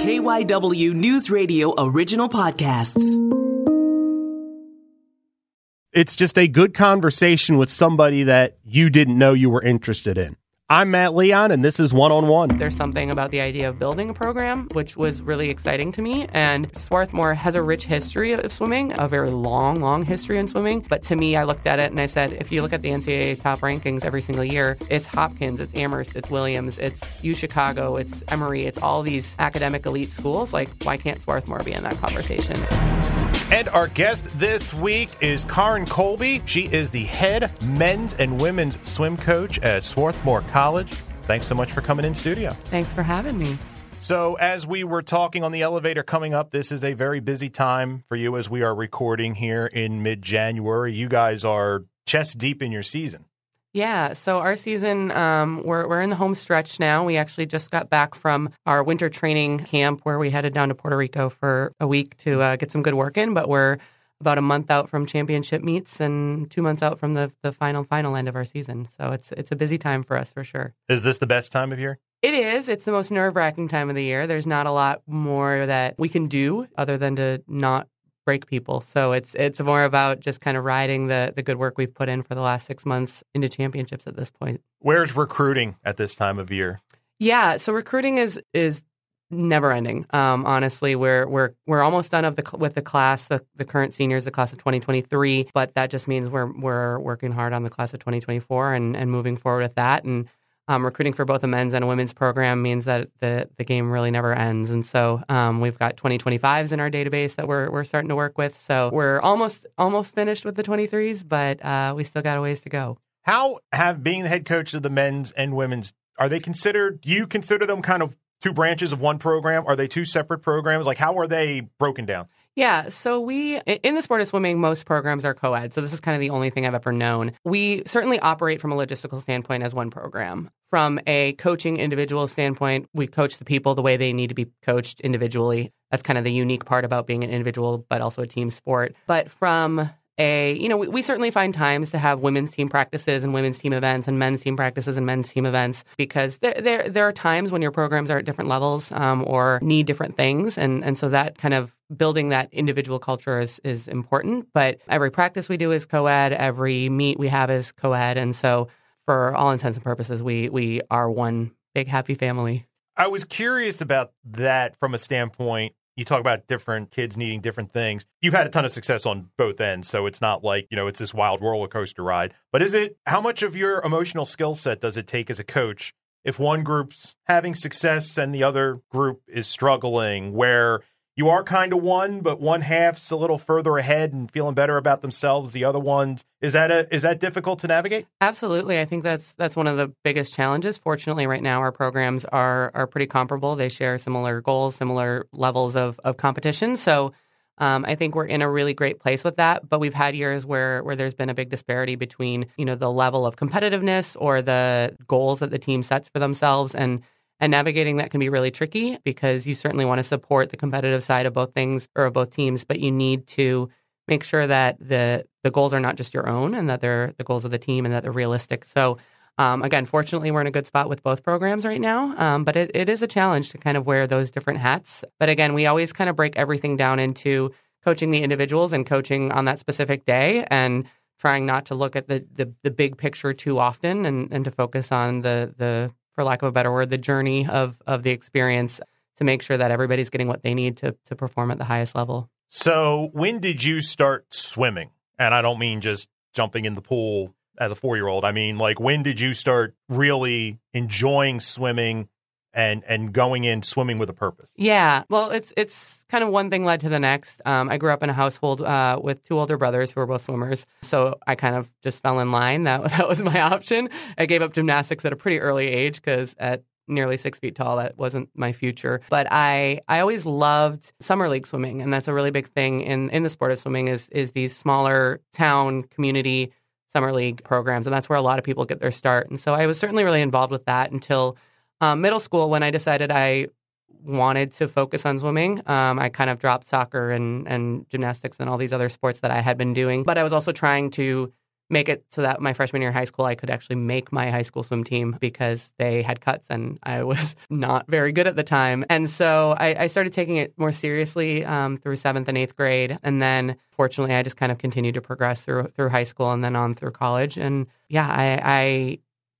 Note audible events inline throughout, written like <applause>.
KYW News Radio original podcasts. It's just a good conversation with somebody that you didn't know you were interested in. I'm Matt Leon, and this is One on One. There's something about the idea of building a program, which was really exciting to me. And Swarthmore has a rich history of swimming, a very long, long history in swimming. But to me, I looked at it and I said, if you look at the NCAA top rankings every single year, it's Hopkins, it's Amherst, it's Williams, it's U Chicago, it's Emory, it's all these academic elite schools. Like, why can't Swarthmore be in that conversation? And our guest this week is Karin Colby. She is the head men's and women's swim coach at Swarthmore College. Thanks so much for coming in studio. Thanks for having me. So, as we were talking on the elevator coming up, this is a very busy time for you as we are recording here in mid January. You guys are chest deep in your season. Yeah, so our season, um, we're, we're in the home stretch now. We actually just got back from our winter training camp where we headed down to Puerto Rico for a week to uh, get some good work in, but we're about a month out from championship meets and two months out from the, the final, final end of our season. So it's, it's a busy time for us for sure. Is this the best time of year? It is. It's the most nerve wracking time of the year. There's not a lot more that we can do other than to not break people. So it's it's more about just kind of riding the the good work we've put in for the last six months into championships at this point. Where's recruiting at this time of year? Yeah, so recruiting is is never ending. Um, honestly, we're we're we're almost done of the with the class, the, the current seniors, the class of 2023. But that just means we're we're working hard on the class of 2024 and and moving forward with that and um, recruiting for both a men's and a women's program means that the, the game really never ends. And so um, we've got 2025s in our database that we're, we're starting to work with. So we're almost almost finished with the 23s, but uh, we still got a ways to go. How have being the head coach of the men's and women's, are they considered, do you consider them kind of two branches of one program? Are they two separate programs? Like, how are they broken down? Yeah, so we in the sport of swimming, most programs are co-ed. So this is kind of the only thing I've ever known. We certainly operate from a logistical standpoint as one program. From a coaching individual standpoint, we coach the people the way they need to be coached individually. That's kind of the unique part about being an individual, but also a team sport. But from a, you know, we, we, certainly find times to have women's team practices and women's team events and men's team practices and men's team events because there there, there are times when your programs are at different levels um, or need different things, and and so that kind of building that individual culture is is important. But every practice we do is co-ed, every meet we have is co-ed, and so for all intents and purposes, we we are one big happy family. I was curious about that from a standpoint you talk about different kids needing different things. You've had a ton of success on both ends, so it's not like, you know, it's this wild roller coaster ride. But is it how much of your emotional skill set does it take as a coach if one group's having success and the other group is struggling where you are kind of one, but one half's a little further ahead and feeling better about themselves. The other ones is that a is that difficult to navigate? Absolutely, I think that's that's one of the biggest challenges. Fortunately, right now our programs are are pretty comparable. They share similar goals, similar levels of of competition. So. Um, I think we're in a really great place with that, but we've had years where where there's been a big disparity between you know the level of competitiveness or the goals that the team sets for themselves, and and navigating that can be really tricky because you certainly want to support the competitive side of both things or of both teams, but you need to make sure that the the goals are not just your own and that they're the goals of the team and that they're realistic. So um, again, fortunately, we're in a good spot with both programs right now, um, but it, it is a challenge to kind of wear those different hats. But again, we always kind of break everything down into coaching the individuals and coaching on that specific day and trying not to look at the, the, the big picture too often and, and to focus on the, the for lack of a better word, the journey of of the experience to make sure that everybody's getting what they need to to perform at the highest level. So, when did you start swimming? And I don't mean just jumping in the pool as a 4-year-old. I mean like when did you start really enjoying swimming and and going in swimming with a purpose. Yeah, well, it's it's kind of one thing led to the next. Um, I grew up in a household uh, with two older brothers who were both swimmers, so I kind of just fell in line. <laughs> That that was my option. I gave up gymnastics at a pretty early age because at nearly six feet tall that wasn't my future but i i always loved summer league swimming and that's a really big thing in in the sport of swimming is is these smaller town community summer league programs and that's where a lot of people get their start and so i was certainly really involved with that until um, middle school, when I decided I wanted to focus on swimming, um, I kind of dropped soccer and, and gymnastics and all these other sports that I had been doing. But I was also trying to make it so that my freshman year of high school, I could actually make my high school swim team because they had cuts and I was <laughs> not very good at the time. And so I, I started taking it more seriously um, through seventh and eighth grade. And then fortunately, I just kind of continued to progress through through high school and then on through college. And yeah, I,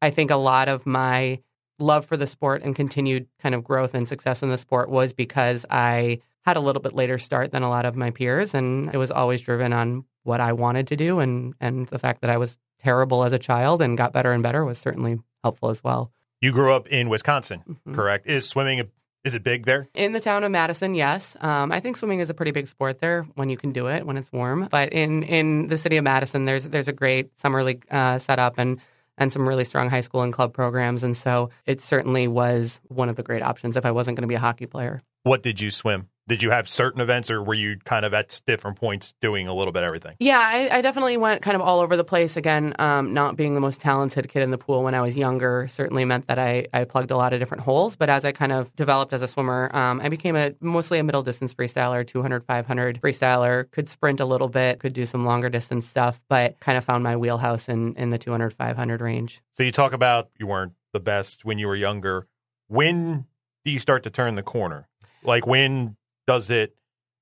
I, I think a lot of my love for the sport and continued kind of growth and success in the sport was because I had a little bit later start than a lot of my peers. And it was always driven on what I wanted to do. And, and the fact that I was terrible as a child and got better and better was certainly helpful as well. You grew up in Wisconsin, mm-hmm. correct? Is swimming, a, is it big there? In the town of Madison, yes. Um, I think swimming is a pretty big sport there when you can do it, when it's warm. But in, in the city of Madison, there's, there's a great summer league uh, set up and, and some really strong high school and club programs. And so it certainly was one of the great options if I wasn't going to be a hockey player. What did you swim? Did you have certain events or were you kind of at different points doing a little bit everything? Yeah, I, I definitely went kind of all over the place. Again, um, not being the most talented kid in the pool when I was younger certainly meant that I, I plugged a lot of different holes. But as I kind of developed as a swimmer, um, I became a mostly a middle distance freestyler, 200, 500 freestyler, could sprint a little bit, could do some longer distance stuff, but kind of found my wheelhouse in, in the 200, 500 range. So you talk about you weren't the best when you were younger. When do you start to turn the corner? Like when does it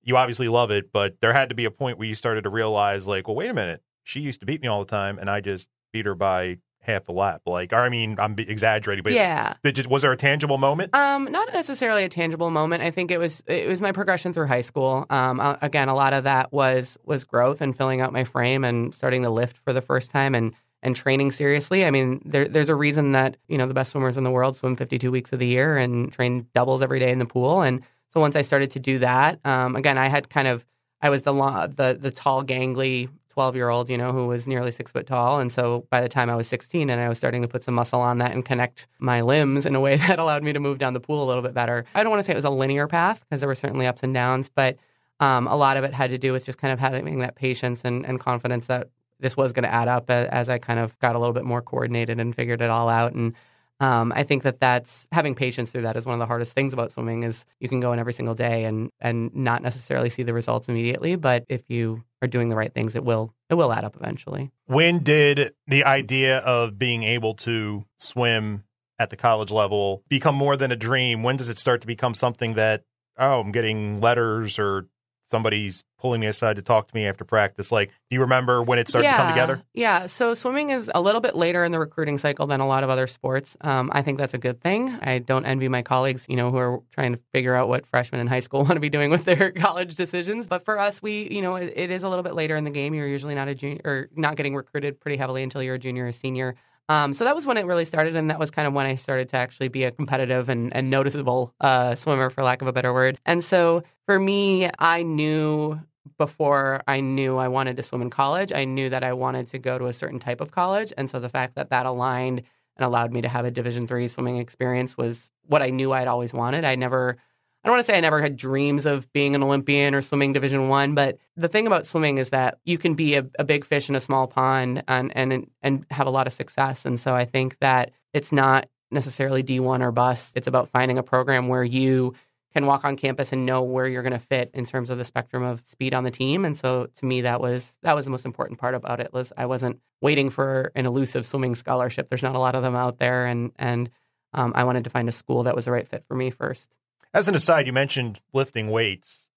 you obviously love it, but there had to be a point where you started to realize, like, well, wait a minute, she used to beat me all the time, and I just beat her by half the lap. Like, I mean, I'm exaggerating, but yeah, was there a tangible moment? Um, not necessarily a tangible moment. I think it was it was my progression through high school. Um, again, a lot of that was was growth and filling out my frame and starting to lift for the first time and and training seriously. I mean, there, there's a reason that you know the best swimmers in the world swim 52 weeks of the year and train doubles every day in the pool and so once I started to do that, um, again, I had kind of I was the the the tall, gangly twelve year old, you know, who was nearly six foot tall, and so by the time I was sixteen, and I was starting to put some muscle on that and connect my limbs in a way <laughs> that allowed me to move down the pool a little bit better. I don't want to say it was a linear path because there were certainly ups and downs, but um, a lot of it had to do with just kind of having that patience and, and confidence that this was going to add up as I kind of got a little bit more coordinated and figured it all out and um, I think that that's having patience through that is one of the hardest things about swimming is you can go in every single day and and not necessarily see the results immediately, but if you are doing the right things, it will it will add up eventually. When did the idea of being able to swim at the college level become more than a dream? When does it start to become something that oh, I'm getting letters or somebody's pulling me aside to talk to me after practice. Like, do you remember when it started yeah, to come together? Yeah. So swimming is a little bit later in the recruiting cycle than a lot of other sports. Um, I think that's a good thing. I don't envy my colleagues, you know, who are trying to figure out what freshmen in high school <laughs> want to be doing with their <laughs> college decisions. But for us, we, you know, it, it is a little bit later in the game. You're usually not a junior or not getting recruited pretty heavily until you're a junior or senior. Um, so that was when it really started, and that was kind of when I started to actually be a competitive and, and noticeable uh, swimmer, for lack of a better word. And so for me, I knew before I knew I wanted to swim in college, I knew that I wanted to go to a certain type of college, and so the fact that that aligned and allowed me to have a Division three swimming experience was what I knew I'd always wanted. I never I don't want to say I never had dreams of being an Olympian or swimming Division One, but the thing about swimming is that you can be a, a, big fish in a small pond and and and have a lot of success. And so I think that it's not necessarily D one or bust. It's about finding a program where you can walk on campus and know where you're going to fit in terms of the spectrum of speed on the team. And so to me, that was that was the most important part about it. Was I wasn't waiting for an elusive swimming scholarship. There's not a lot of them out there, and and um, I wanted to find a school that was the right fit for me first. As an aside, you mentioned lifting weights.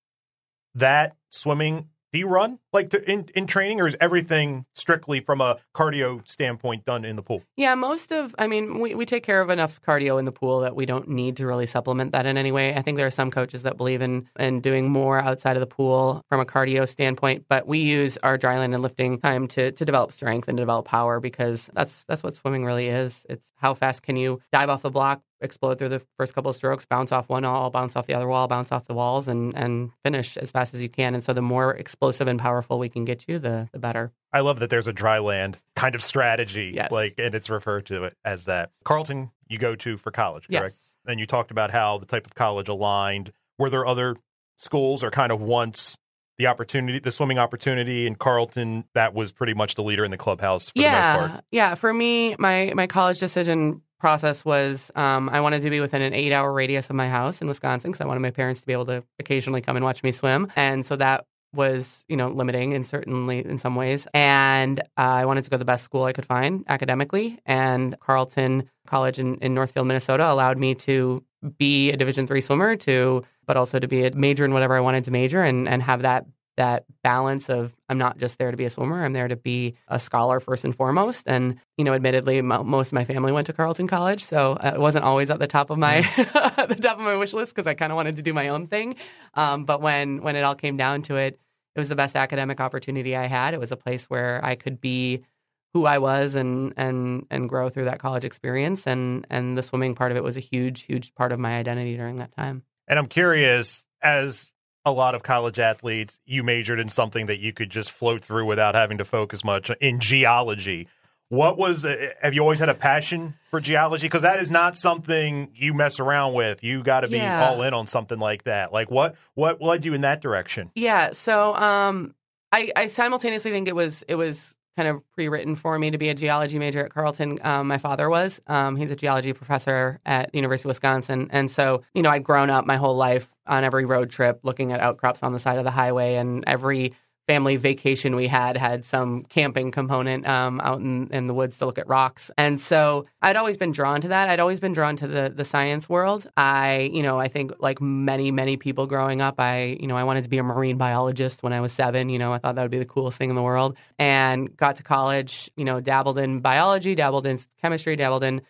That swimming do you run like to, in in training, or is everything strictly from a cardio standpoint done in the pool? Yeah, most of. I mean, we we take care of enough cardio in the pool that we don't need to really supplement that in any way. I think there are some coaches that believe in in doing more outside of the pool from a cardio standpoint, but we use our dryland and lifting time to to develop strength and to develop power because that's that's what swimming really is. It's how fast can you dive off the block, explode through the first couple of strokes, bounce off one wall, bounce off the other wall, bounce off the walls, and and finish as fast as you can. And so the more explosive and powerful we can get you, the the better. I love that there's a dry land kind of strategy, yes. like, and it's referred to it as that. Carleton, you go to for college, correct? Yes. And you talked about how the type of college aligned. Were there other schools or kind of once the opportunity, the swimming opportunity in Carleton, that was pretty much the leader in the clubhouse for yeah, the most part. Yeah, for me, my my college decision process was um, I wanted to be within an eight hour radius of my house in Wisconsin because I wanted my parents to be able to occasionally come and watch me swim. And so that was you know limiting and certainly in some ways and uh, i wanted to go to the best school i could find academically and carleton college in, in northfield minnesota allowed me to be a division three swimmer to but also to be a major in whatever i wanted to major and, and have that that balance of I'm not just there to be a swimmer, I'm there to be a scholar first and foremost. And, you know, admittedly, most of my family went to Carleton College. So uh, it wasn't always at the top of my, <laughs> the top of my wish list because I kind of wanted to do my own thing. Um, but when, when it all came down to it, it was the best academic opportunity I had. It was a place where I could be who I was and and and grow through that college experience and and the swimming part of it was a huge huge part of my identity during that time. And I'm curious as a lot of college athletes, you majored in something that you could just float through without having to focus much in geology. What was the, have you always had a passion for geology? Because that is not something you mess around with. You got to be Yeah. all in on something like that. Like what what led you in that direction? Yeah. So um, I, I simultaneously think it was it was kind of pre-written for me to be a geology major at Carleton. Um, my father was. Um, he's a geology professor at the University of Wisconsin, and so you know I'd grown up my whole life on every road trip looking at outcrops on the side of the highway, and every family vacation we had had some camping component um, out in, in the woods to look at rocks. And so I'd always been drawn to that. I'd always been drawn to the the science world. I, you know, I think like many, many people growing up, I, you know, I wanted to be a marine biologist when I was seven. You know, I thought that would be the coolest thing in the world. And got to college, you know, dabbled in biology, dabbled in chemistry, dabbled in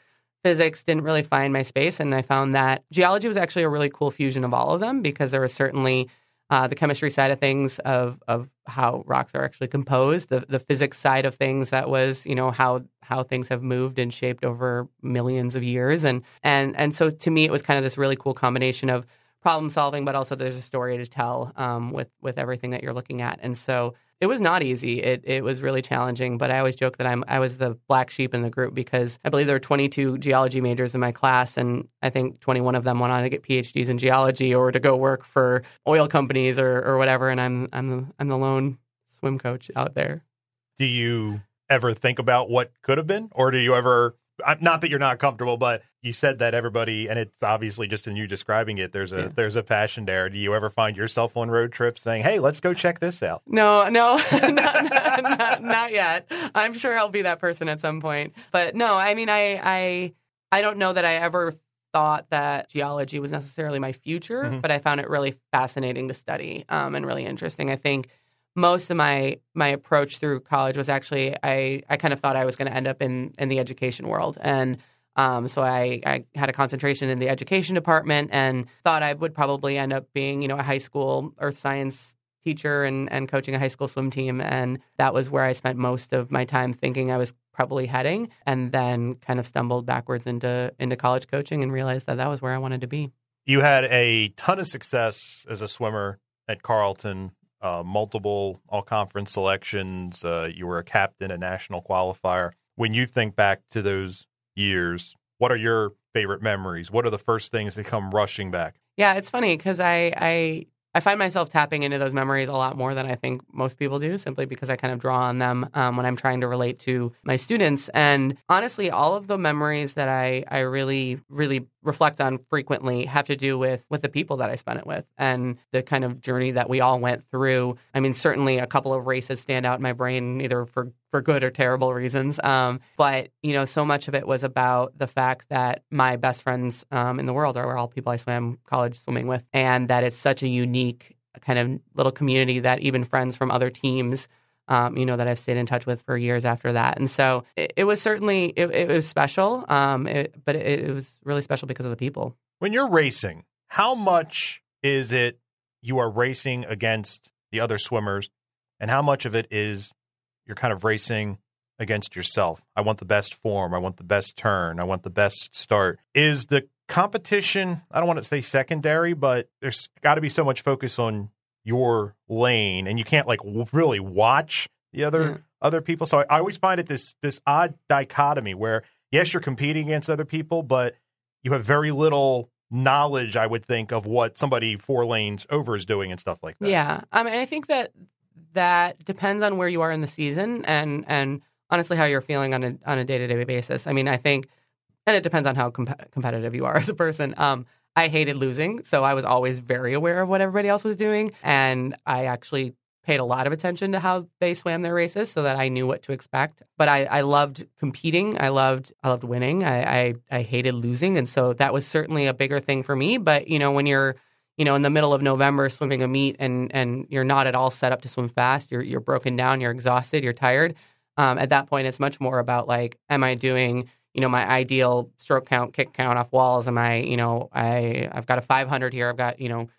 physics didn't really find my space and i found that geology was actually a really cool fusion of all of them because there was certainly uh, the chemistry side of things of of how rocks are actually composed, the the physics side of things that was you know how how things have moved and shaped over millions of years, and and and so to me it was kind of this really cool combination of problem solving, but also there's a story to tell um, with with everything that you're looking at, and so it was not easy. It it was really challenging, but I always joke that I'm I was the black sheep in the group because I believe there were 22 geology majors in my class, and I think 21 of them went on to get PhDs in geology or to go work for oil companies or or whatever. And I'm I'm the I'm the lone swim coach out there. Do you ever think about what could have been, or do you ever? I'm- Not that you're not comfortable, but you said that everybody, and it's obviously just in you describing it. There's a Yeah. there's a passion there. Do you ever find yourself on road trips saying, "Hey, let's go check this out"? No, no, <laughs> not, not, not, not yet. I'm sure I'll be that person at some point. But no, I mean, I, I, I don't know that I ever thought that geology was necessarily my future, Mhm. but I found it really fascinating to study um, and really interesting. I think most of my my approach through college was actually I, I kind of thought I was going to end up in in the education world. And um, so I, I had a concentration in the education department and thought I would probably end up being you know a high school earth science teacher and, and coaching a high school swim team. And that was where I spent most of my time thinking I was probably heading and then kind of stumbled backwards into into college coaching and realized that that was where I wanted to be. You had a ton of success as a swimmer at Carleton, uh, multiple all conference selections. Uh, you were a captain, a national qualifier. When you think back to those years, what are your favorite memories? What are the first things that come rushing back? Yeah, it's funny because I, I I find myself tapping into those memories a lot more than I think most people do, simply because I kind of draw on them um, when I'm trying to relate to my students. And honestly, all of the memories that I I really really reflect on frequently have to do with with the people that I spent it with and the kind of journey that we all went through. I mean, certainly a couple of races stand out in my brain, either for for good or terrible reasons. Um, but you know, so much of it was about the fact that my best friends um, in the world are all people I swam college swimming with, and that it's such a unique kind of little community that even friends from other teams. Um, you know that I've stayed in touch with for years after that, and so it, it was certainly it, it was special, um, it, but it, it was really special because of the people. When you're racing, how much is it you are racing against the other swimmers, and how much of it is you're kind of racing against yourself? I want the best form. I want the best turn. I want the best start. Is the competition, I don't want to say secondary, but there's got to be so much focus on your lane, and you can't like really watch the other Yeah. other people. So I, I always find it this this odd dichotomy where yes, you're competing against other people, but you have very little knowledge, I would think, of what somebody four lanes over is doing and stuff like that. Yeah, I mean, I think that that depends on where you are in the season and and honestly how you're feeling on a on a day to day basis. I mean, I think, and it depends on how comp- competitive you are <laughs> as a person. Um, I hated losing, so I was always very aware of what everybody else was doing, and I actually paid a lot of attention to how they swam their races so that I knew what to expect. But I, I loved competing. I loved I loved winning. I, I I hated losing, and so that was certainly a bigger thing for me. But you know, when you're you know in the middle of November swimming a meet and and you're not at all set up to swim fast, you're you're broken down, you're exhausted, you're tired. Um, at that point, it's much more about like, am I doing you know my ideal stroke count, kick count off walls? Am I you know I I've got a 500 here. I've got you know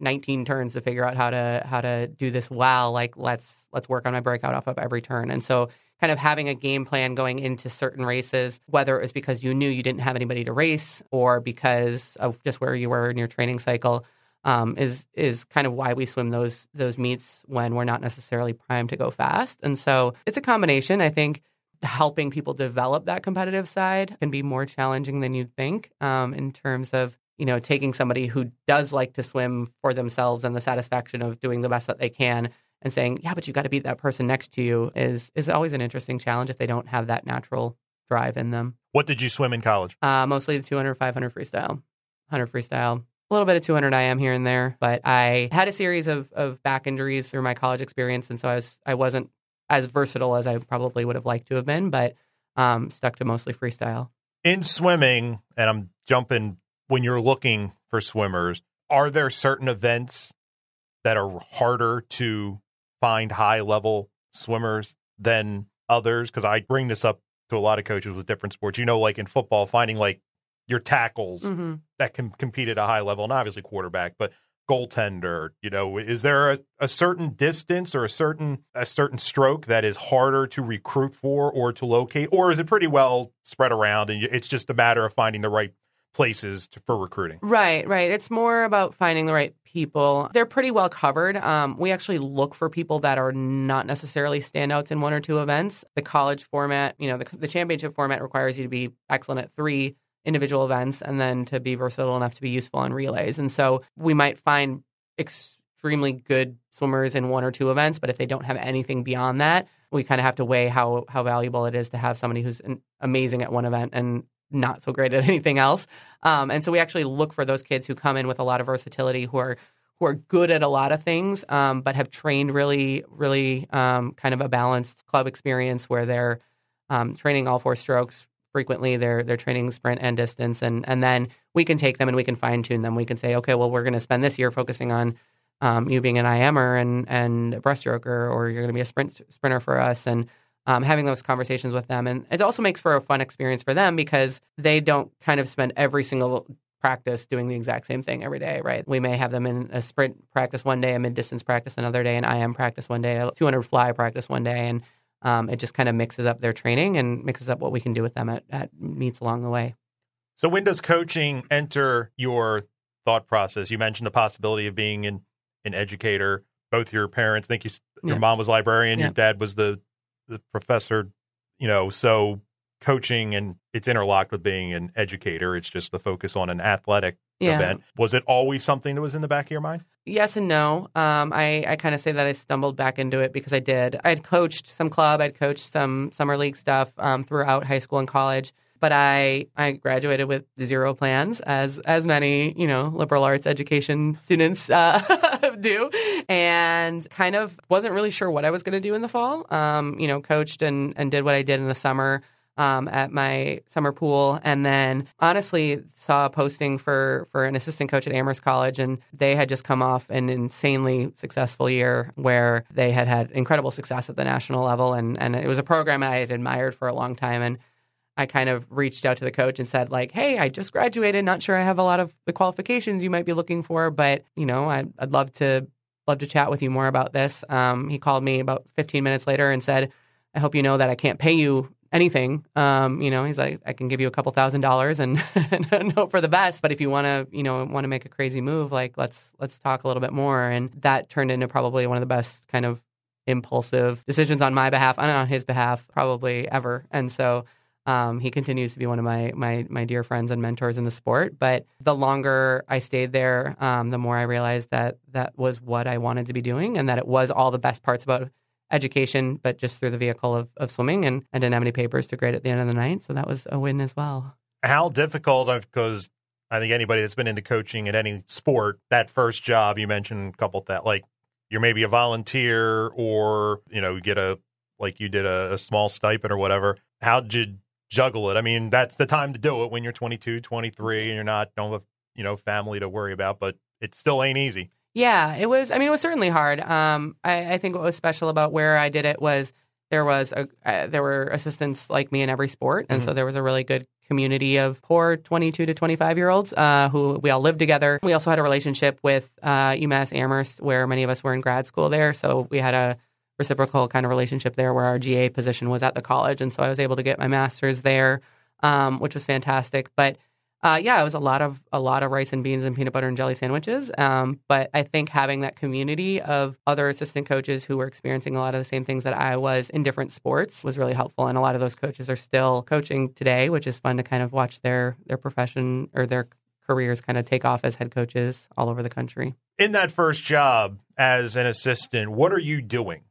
19 turns to figure out how to how to do this well like let's let's work on my breakout off of every turn and so kind of having a game plan going into certain races whether it was because you knew you didn't have anybody to race or because of just where you were in your training cycle um, is is kind of why we swim those those meets when we're not necessarily primed to go fast. And so it's a combination. I think helping people develop that competitive side can be more challenging than you'd think um, in terms of you know, taking somebody who does like to swim for themselves and the satisfaction of doing the best that they can and saying, yeah, but you got to beat that person next to you is is always an interesting challenge if they don't have that natural drive in them. What did you swim in college? Uh, mostly the 200, 500 freestyle, 100 freestyle, a little bit of 200 IM here and there. But I had a series of of back injuries through my college experience, and so I was I wasn't as versatile as I probably would have liked to have been, but um, stuck to mostly freestyle. In swimming, and I'm jumping when you're looking for swimmers, are there certain events that are harder to find high level swimmers than others? Because I bring this up to a lot of coaches with different sports. You know, like in football, finding like your tackles mm-hmm. that can compete at a high level, and obviously quarterback, but goaltender you know is there a, a certain distance or a certain a certain stroke that is harder to recruit for or to locate or is it pretty well spread around and it's just a matter of finding the right places to, for recruiting. Right, right. It's more about finding the right people. They're pretty well covered. Um, we actually look for people that are not necessarily standouts in one or two events. The college format, you know, the, the championship format requires you to be excellent at three individual events and then to be versatile enough to be useful on relays. And so we might find extremely good swimmers in one or two events, but if they don't have anything beyond that, we kind of have to weigh how how valuable it is to have somebody who's amazing at one event and not so great at <laughs> anything else. Um, and so we actually look for those kids who come in with a lot of versatility, who are who are good at a lot of things, um, but have trained really, really um, kind of a balanced club experience where they're um, training all four strokes frequently. They're they're training sprint and distance, and and then we can take them and we can fine tune them. We can say, okay, well, we're going to spend this year focusing on um, you being an IMer and and breaststroker, or you're going to be a sprint sprinter for us, and um, having those conversations with them. And it also makes for a fun experience for them because they don't kind of spend every single practice doing the exact same thing every day, right? We may have them in a sprint practice one day, a mid distance practice another day, an IM practice one day, a 200 fly practice one day. And um, it just kind of mixes up their training and mixes up what we can do with them at, at meets along the way. So, when does coaching enter your thought process? You mentioned the possibility of being an, an educator. Both your parents, I think you, your yeah. mom was librarian, yeah. your dad was the the professor, you know, so coaching and it's interlocked with being an educator. It's just the focus on an athletic yeah. event. Was it always something that was in the back of your mind? Yes and no. Um, I, I kind of say that I stumbled back into it because I did. I'd coached some club, I'd coached some summer league stuff um, throughout high school and college but I I graduated with zero plans, as as many you know liberal arts education students uh, <laughs> do, and kind of wasn't really sure what I was going to do in the fall. Um, you know, coached and and did what I did in the summer. Um, at my summer pool, and then honestly saw a posting for for an assistant coach at Amherst College, and they had just come off an insanely successful year where they had had incredible success at the national level, and and it was a program I had admired for a long time, and I kind of reached out to the coach and said, like, hey, I just graduated. Not sure I have a lot of the qualifications you might be looking for, but you know, I'd, I'd love to love to chat with you more about this. Um, he called me about 15 minutes later and said, I hope you know that I can't pay you anything. Um, you know, he's like, I can give you a couple thousand dollars and, <laughs> and hope for the best. But if you want to, you know, want to make a crazy move, like let's let's talk a little bit more. And that turned into probably one of the best kind of impulsive decisions on my behalf and on his behalf, probably ever. And so um, he continues to be one of my, my my dear friends and mentors in the sport. But the longer I stayed there, um, the more I realized that that was what I wanted to be doing, and that it was all the best parts about education, but just through the vehicle of, of swimming. And I didn't have any papers to grade at the end of the night, so that was a win as well. How difficult? Because I think anybody that's been into coaching at any sport, that first job you mentioned a couple that like you're maybe a volunteer or you know you get a like you did a, a small stipend or whatever. How did juggle it? I mean, that's the time to do it when you're 22, 23, and you're not don't have you know family to worry about, but it still ain't easy. Yeah, it was. I mean, it was certainly hard. Um, I, I think what was special about where I did it was there was a uh, there were assistants like me in every sport, and Mhm. so there was a really good community of poor 22 to 25 year olds uh, who we all lived together. We also had a relationship with uh, UMass Amherst, where many of us were in grad school there, so we had a reciprocal kind of relationship there, where our GA position was at the college, and so I was able to get my master's there, um, which was fantastic. But uh, yeah, it was a lot of a lot of rice and beans and peanut butter and jelly sandwiches. Um, but I think having that community of other assistant coaches who were experiencing a lot of the same things that I was in different sports was really helpful. And a lot of those coaches are still coaching today, which is fun to kind of watch their their profession or their careers kind of take off as head coaches all over the country. in that first job as an assistant, what are you doing?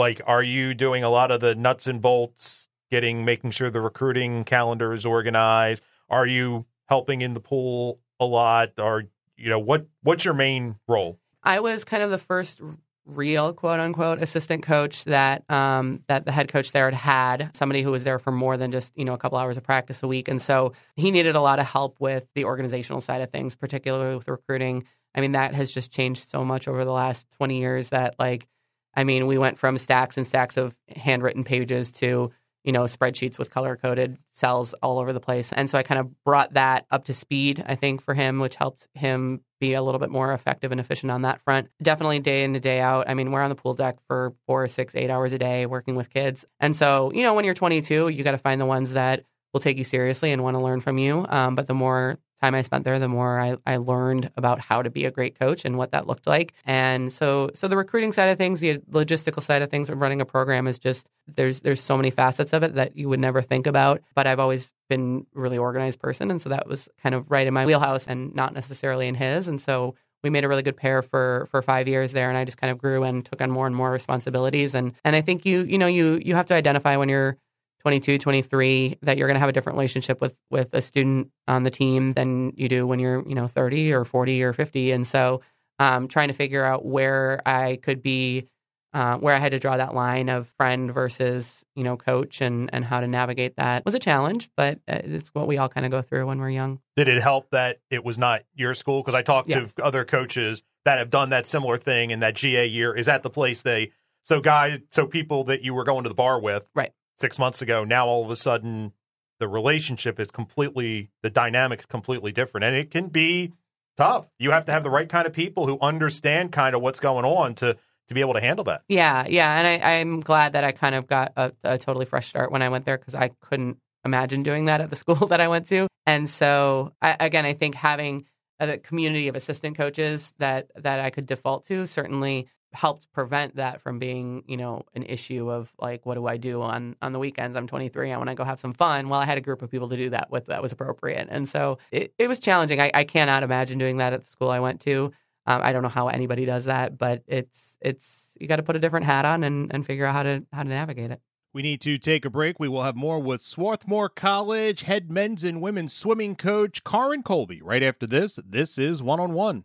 Like, are you doing a lot of the nuts and bolts, getting, making sure the recruiting calendar is organized? Are you helping in the pool a lot? Or, you know, what, what's your main role? I was kind of the first real quote unquote assistant coach that um, that the head coach there had had somebody who was there for more than just you know a couple hours of practice a week, and so he needed a lot of help with the organizational side of things, particularly with recruiting. I mean, that has just changed so much over the last twenty years that like, I mean, we went from stacks and stacks of handwritten pages to you know spreadsheets with color coded cells all over the place, and so I kind of brought that up to speed. I think for him, which helped him be a little bit more effective and efficient on that front. Definitely day in to day out. I mean, we're on the pool deck for four, six, eight hours a day working with kids. And so, you know, when you're 22, you got to find the ones that will take you seriously and want to learn from you. Um, but the more time I spent there, the more I, I learned about how to be a great coach and what that looked like. And so, so the recruiting side of things, the logistical side of things of running a program is just there's there's so many facets of it that you would never think about. But I've always been a really organized person, and so that was kind of right in my wheelhouse and not necessarily in his. And so we made a really good pair for for five years there, and I just kind of grew and took on more and more responsibilities. And and I think you you know you you have to identify when you're 22, 23 that you're going to have a different relationship with with a student on the team than you do when you're you know 30 or 40 or 50. And so um, trying to figure out where I could be. Uh, where I had to draw that line of friend versus you know coach and and how to navigate that was a challenge, but uh, it's what we all kind of go through when we're young. Did it help that it was not your school? Because I talked to other coaches that have done that similar thing, in that GA year is at the place they. So guys, so people that you were going to the bar with, Right. Six months ago, now all of a sudden the relationship is completely, the dynamic is completely different, and it can be tough. You have to have the right kind of people who understand kind of what's going on to to be able to handle that. Yeah, yeah, and I, I'm glad that I kind of got a, a totally fresh start when I went there because I couldn't imagine doing that at the <laughs> school that I went to. And so, I, again, I think having a community of assistant coaches that that I could default to certainly helped prevent that from being, you know, an issue of like, what do I do on on the weekends? I'm 23. I want to go have some fun. Well, I had a group of people to do that with that was appropriate, and so it, it was challenging. I, I cannot imagine doing that at the school I went to. Um, I don't know how anybody does that, but it's it's you got to put a different hat on and, and figure out how to how to navigate it. We need to take a break. We will have more with Swarthmore College head men's and women's swimming coach Karin Colby right after this. This is one on one.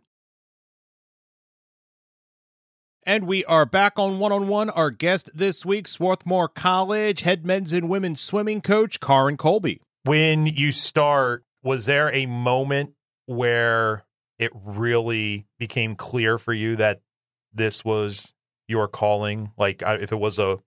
And we are back on one on one. Our guest this week, Swarthmore College head men's and women's swimming coach Karin Colby. When you start, was there a moment where it really became clear for you that this was your calling? Like, if it was a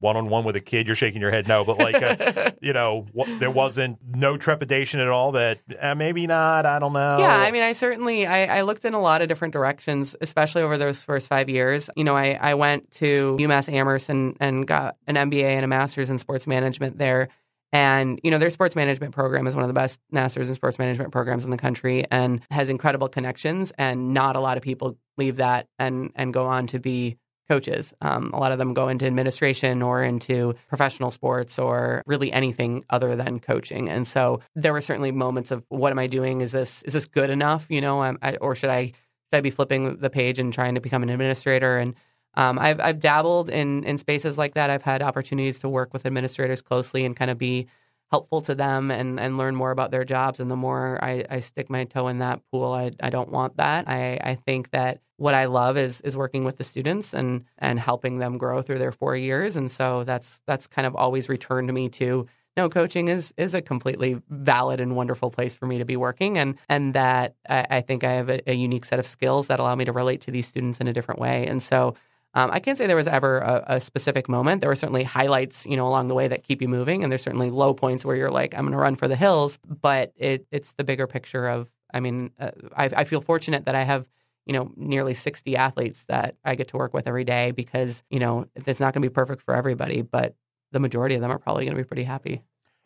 one on one with a kid, you're shaking your head no, but like, uh <laughs> you know, there wasn't no trepidation at all that eh, maybe not. I don't know. Yeah, I mean, I certainly I, I looked in a lot of different directions, especially over those first five years. You know, I, I went to UMass Amherst and, and got an MBA and a master's in sports management there. And, you know, their sports management program is one of the best masters in sports management programs in the country and has incredible connections. And not a lot of people leave that and, and go on to be coaches. Um, a lot of them go into administration or into professional sports or really anything other than coaching. And so there were certainly moments of what am I doing? Is this is this good enough? You know, I, or should I should I be flipping the page and trying to become an administrator? And um, I've I've dabbled in in spaces like that. I've had opportunities to work with administrators closely and kind of be helpful to them and, and learn more about their jobs. And the more I, I stick my toe in that pool, I, I don't want that. I, I think that what I love is is working with the students and and helping them grow through their four years. And so that's that's kind of always returned me to no coaching is is a completely valid and wonderful place for me to be working and and that I, I think I have a, a, unique set of skills that allow me to relate to these students in a different way. And so um, I can't say there was ever a, a, specific moment. There were certainly highlights, you know, along the way that keep you moving, and there's certainly low points where you're like, I'm going to run for the hills. But it, it's the bigger picture of, I mean, uh, I, I feel fortunate that I have you know, nearly 60 athletes that I get to work with every day because, you know, it's not going to be perfect for everybody, but the majority of them are probably going to be pretty happy.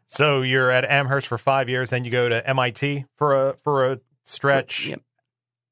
So you're at Amherst for five years, then you go to MIT for a for a stretch. Yep.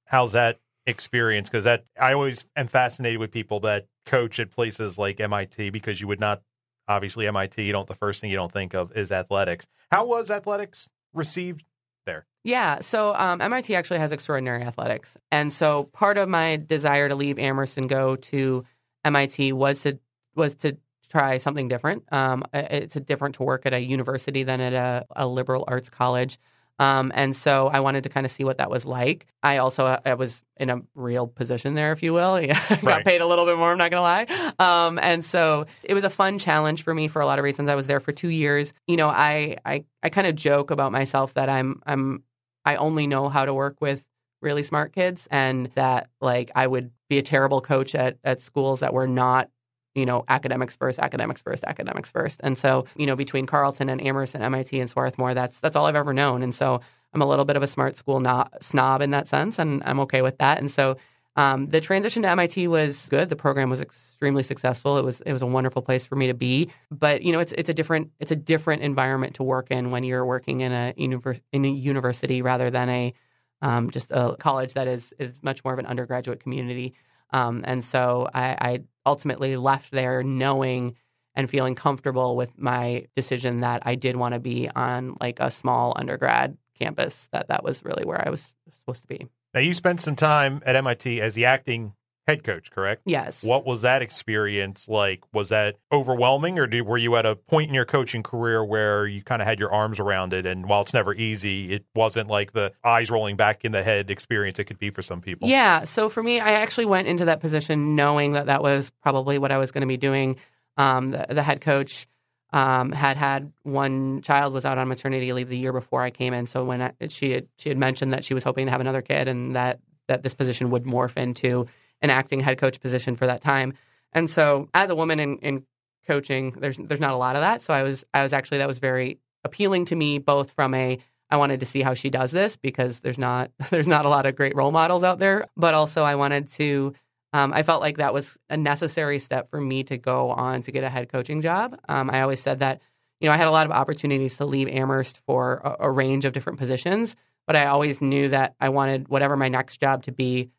How's that experience? Because that I always am fascinated with people that coach at places like MIT because you would not obviously MIT. You don't the first thing you don't think of is athletics. How was athletics received there? Yeah, so um, MIT actually has extraordinary athletics, and so part of my desire to leave Amherst and go to MIT was to was to try something different. Um, it's different to work at a university than at a, a liberal arts college. Um, and so I wanted to kind of see what that was like. I also uh, I was in a real position there, if you will. <laughs> Yeah, got right. paid a little bit more. I'm not gonna lie. Um, and so it was a fun challenge for me for a lot of reasons. I was there for two years. You know, I I, I kind of joke about myself that I'm I'm I only know how to work with really smart kids, and that like I would be a terrible coach at at schools that were not you know, academics first, academics first, academics first. And so, you know, between Carleton and Amherst and MIT and Swarthmore, that's that's all I've ever known. And so I'm a little bit of a smart school no- snob in that sense, and I'm okay with that. And so um, the transition to MIT was good. The program was extremely successful. It was it was a wonderful place for me to be. But you know, it's it's a different it's a different environment to work in when you're working in a univers- in a university rather than a um, just a college that is is much more of an undergraduate community. Um, and so I, I ultimately left there knowing and feeling comfortable with my decision that I did want to be on like a small undergrad campus. That that was really where I was supposed to be. Now you spent some time at MIT as the acting head coach, correct? Yes. What was that experience like? Was that overwhelming, or did, were you at a point in your coaching career where you kind of had your arms around it? And while it's never easy, it wasn't like the eyes rolling back in the head experience it could be for some people. Yeah. So for me, I actually went into that position knowing that that was probably what I was going to be doing. Um, the, the, head coach. Um, had had one child was out on maternity leave the year before I came in. So when I, she had, she had mentioned that she was hoping to have another kid and that that this position would morph into an acting head coach position for that time. And so, as a woman in, in coaching, there's there's not a lot of that. So I was I was actually that was very appealing to me, both from a I wanted to see how she does this because there's not <laughs> there's not a lot of great role models out there, but also I wanted to. Um, I felt like that was a necessary step for me to go on to get a head coaching job. Um, I always said that, you know, I had a lot of opportunities to leave Amherst for a, a range of different positions, but I always knew that I wanted whatever my next job to be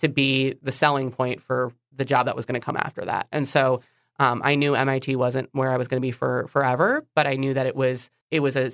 to be the selling point for the job that was going to come after that. And so um, I knew MIT wasn't where I was going to be for forever, but I knew that it was it was a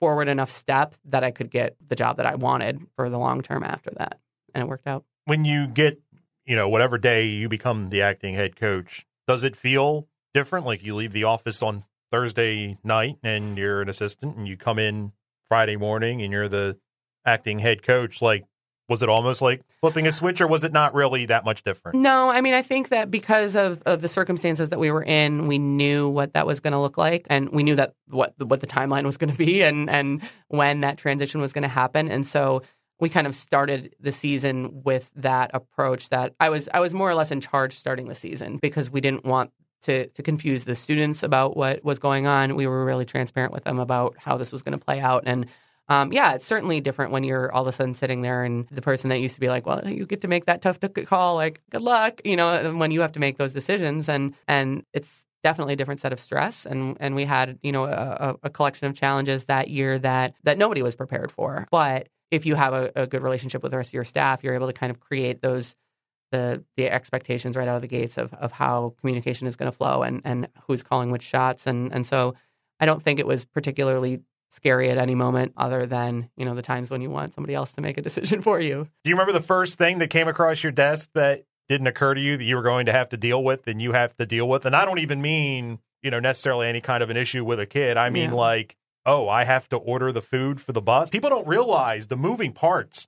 forward enough step that I could get the job that I wanted for the long term after that, and it worked out. When you get, you know, whatever day you become the acting head coach, does it feel different? Like you leave the office on Thursday night and you're an assistant, and you come in Friday morning and you're the acting head coach. Like was it almost like flipping a switch or was it not really that much different no i mean i think that because of, of the circumstances that we were in we knew what that was going to look like and we knew that what what the timeline was going to be and and when that transition was going to happen and so we kind of started the season with that approach that i was i was more or less in charge starting the season because we didn't want to, to confuse the students about what was going on. We were really transparent with them about how this was going to play out. And um, yeah, it's certainly different when you're all of a sudden sitting there and the person that used to be like, well, you get to make that tough call, like good luck, you know, when you have to make those decisions, and and it's definitely a different set of stress, and and we had you know a, a collection of challenges that year that that nobody was prepared for, but if you have a, a good relationship with the rest of your staff, you're able to kind of create those the the expectations right out of the gates of of how communication is going to flow and and who's calling which shots. And and so I don't think it was particularly scary at any moment other than you know the times when you want somebody else to make a decision for you do you remember the first thing that came across your desk that didn't occur to you that you were going to have to deal with and you have to deal with and i don't even mean you know necessarily any kind of an issue with a kid i mean yeah. like oh, I have to order the food for the bus. People don't realize the moving parts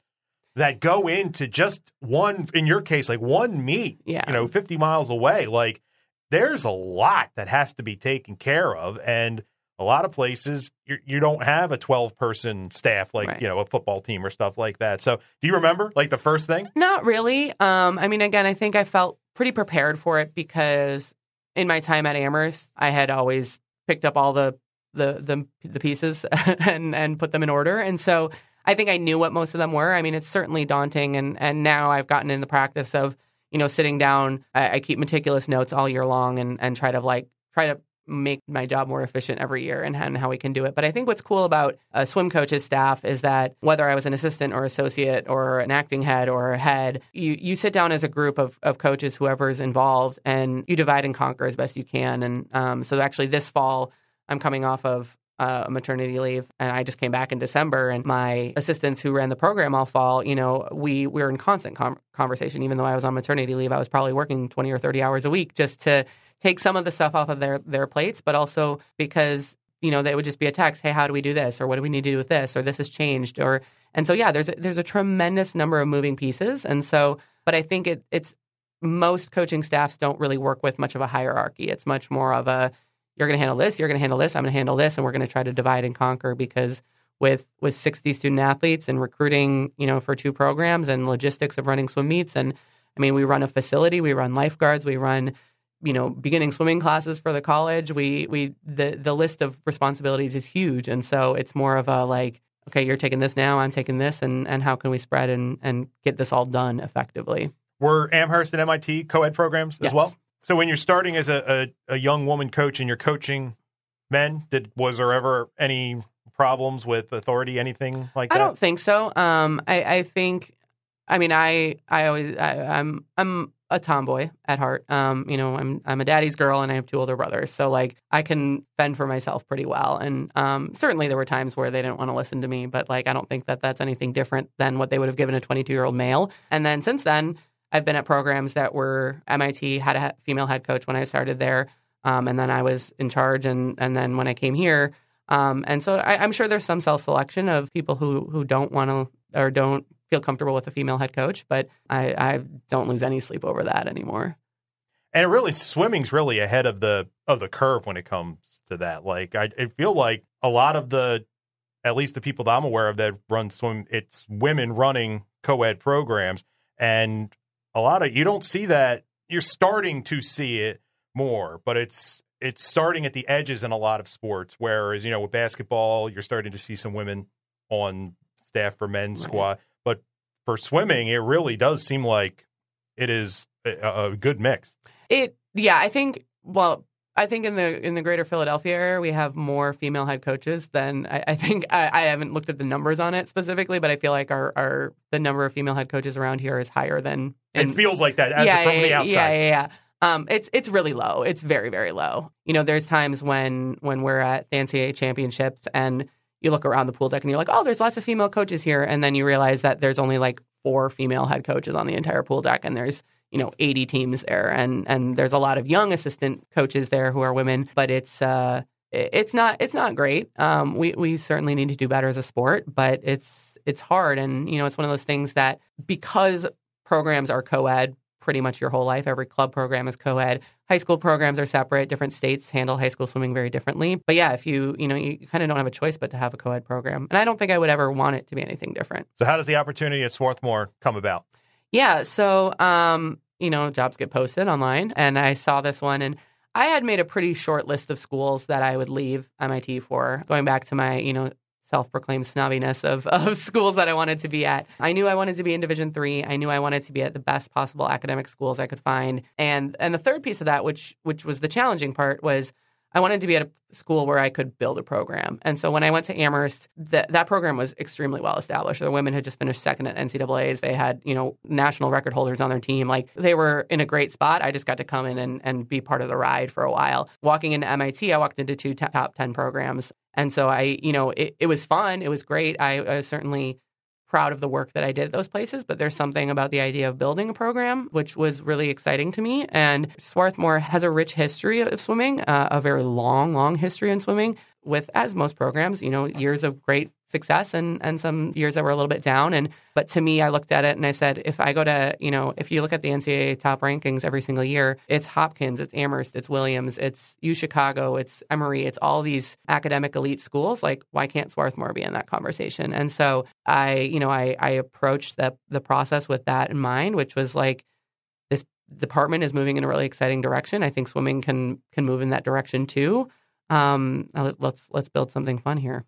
that go into just one, in your case, like one meet, Yeah. you know, 50 miles away. Like there's a lot that has to be taken care of. And a lot of places you, you don't have a 12 person staff like, Right. you know, a football team or stuff like that. So do you remember like the first thing? Not really. Um, I mean, again, I think I felt pretty prepared for it because in my time at Amherst, I had always picked up all the the the, the pieces <laughs> and and put them in order, and so I think I knew what most of them were. I mean, it's certainly daunting, and and now I've gotten in the practice of you know sitting down. I, I keep meticulous notes all year long, and and try to like try to make my job more efficient every year and, and how we can do it. But I think what's cool about a swim coach's staff is that whether I was an assistant or associate or an acting head or a head, you, you sit down as a group of, of coaches, whoever's involved, and you divide and conquer as best you can. And um, so actually this fall, I'm coming off of uh, maternity leave, and I just came back in December. And my assistants who ran the program all fall, you know, we we were in constant com- conversation. Even though I was on maternity leave, I was probably working 20 or 30 hours a week just to take some of the stuff off of their their plates, but also because you know they would just be a text, hey, how do we do this, or what do we need to do with this, or this has changed, or and so yeah, there's a, there's a tremendous number of moving pieces, and so but I think it, it's most coaching staffs don't really work with much of a hierarchy. It's much more of a you're going to handle this, you're going to handle this, I'm going to handle this, and we're going to try to divide and conquer because with with 60 student athletes and recruiting, you know, for two programs and logistics of running swim meets and I mean, we run a facility, we run lifeguards, we run you know beginning swimming classes for the college. We we the the list of responsibilities is huge, and so it's more of a like okay, you're taking this now, I'm taking this, and and how can we spread and and get this all done effectively? Were Amherst and MIT co-ed programs as Yes. well? So when you're starting as a, a, a young woman coach and you're coaching men, did was there ever any problems with authority, anything like that I don't think so. Um, I, I think, I mean, I, I always, I, I'm, I'm a tomboy at heart. Um, you know, I'm, I'm a daddy's girl, and I have two older brothers, so like I can fend for myself pretty well. And um, certainly there were times where they didn't want to listen to me, but like I don't think that that's anything different than what they would have given a 22 year old male. And then since then, I've been at programs that were MIT had a female head coach when I started there, um, and then I was in charge, and and then when I came here. Um, and so I, I'm sure there's some self selection of people who who don't want to or don't feel comfortable with a female head coach, but I, I don't lose any sleep over that anymore. And it really swimming's really ahead of the of the curve when it comes to that. Like I, I feel like a lot of the at least the people that I'm aware of that run swim it's women running co-ed programs and a lot of you don't see that you're starting to see it more, but it's it's starting at the edges in a lot of sports. Whereas, you know, with basketball, you're starting to see some women on staff for men's Right. squad. For swimming, it really does seem like it is a, a good mix. It yeah, I think well, I think in the in the greater Philadelphia area we have more female head coaches than I, I think I, I haven't looked at the numbers on it specifically, but I feel like our, our the number of female head coaches around here is higher than It feels like that as yeah, from yeah, the yeah, outside. Yeah, yeah, yeah. Um, it's it's really low. It's very very low. You know, there's times when when we're at the NCAA championships and you look around the pool deck and you're like, oh, there's lots of female coaches here, and then you realize that there's only like four female head coaches on the entire pool deck, and there's you know 80 teams there, and and there's a lot of young assistant coaches there who are women, but it's uh it's not it's not great. Um, we we certainly need to do better as a sport, but it's it's hard, and you know it's one of those things that because programs are co-ed pretty much your whole life. Every club program is co-ed. High school programs are separate. Different states handle high school swimming very differently. But yeah, if you you know you kind of don't have a choice but to have a co-ed program, and I don't think I would ever want it to be anything different. So how does the opportunity at Swarthmore come about? Yeah. So, um, you know, jobs get posted online, and I saw this one, and I had made a pretty short list of schools that I would leave MIT for, going back to my, you know, self-proclaimed snobbiness of, <laughs> of schools that I wanted to be at. I knew I wanted to be in Division three. I knew I wanted to be at the best possible academic schools I could find, and and the third piece of that, which which was the challenging part, was I wanted to be at a school where I could build a program. And so when I went to Amherst, that program was extremely well established. The women had just finished second at NCAA's. They had, you know, national record holders on their team. Like they were in a great spot. I just got to come in and, and be part of the ride for a while. Walking into MIT, I walked into two top top 10 programs. And so I, you know, it, it was fun. It was great. I, I certainly proud of the work that I did at those places, but there's something about the idea of building a program which was really exciting to me. And Swarthmore has a rich history of swimming, uh, a very long, long history in swimming. with as most programs, you know, years of great success and and some years that were a little bit down. And but to me, I looked at it and I said, if I go to, you know, if you look at the NCAA top rankings every single year, it's Hopkins, it's Amherst, it's Williams, it's U Chicago, it's Emory, it's all these academic elite schools. Like, why can't Swarthmore be in that conversation? And so I, you know, I I approached the the process with that in mind, which was like this department is moving in a really exciting direction. I think swimming can can move in that direction too. Um, let's let's build something fun here.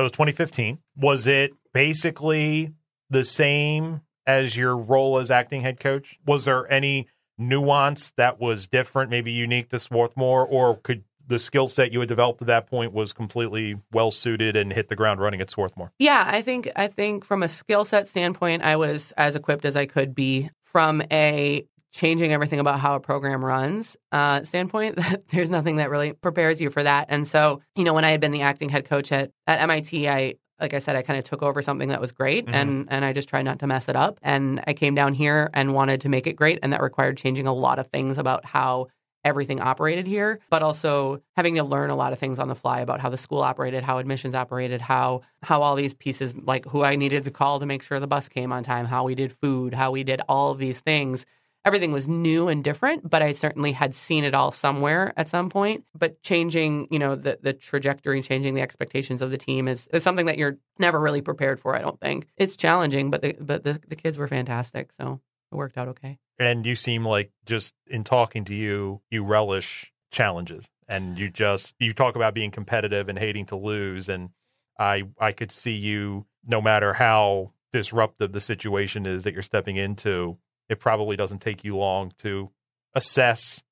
So was 2015. Was it basically the same as your role as acting head coach? Was there any nuance that was different, maybe unique to Swarthmore, or could the skill set you had developed at that point was completely well suited and hit the ground running at Swarthmore? Yeah, I think I think from a skill set standpoint, I was as equipped as I could be. From a changing everything about how a program runs uh, standpoint, <laughs> that there's nothing that really prepares you for that. And so, you know, when I had been the acting head coach at, at MIT, I like I said, I kind of took over something that was great mm-hmm. and and I just tried not to mess it up. And I came down here and wanted to make it great. And that required changing a lot of things about how everything operated here, but also having to learn a lot of things on the fly about how the school operated, how admissions operated, how how all these pieces like who I needed to call to make sure the bus came on time, how we did food, how we did all of these things everything was new and different, but I certainly had seen it all somewhere at some point. But changing, you know, the the trajectory, changing the expectations of the team is, is something that you're never really prepared for. I don't think it's challenging, but the but the, the kids were fantastic, so it worked out okay. And you seem like just in talking to you, you relish challenges, and you just you talk about being competitive and hating to lose, and I I could see you no matter how disruptive the situation is that you're stepping into it probably doesn't take you long to assess,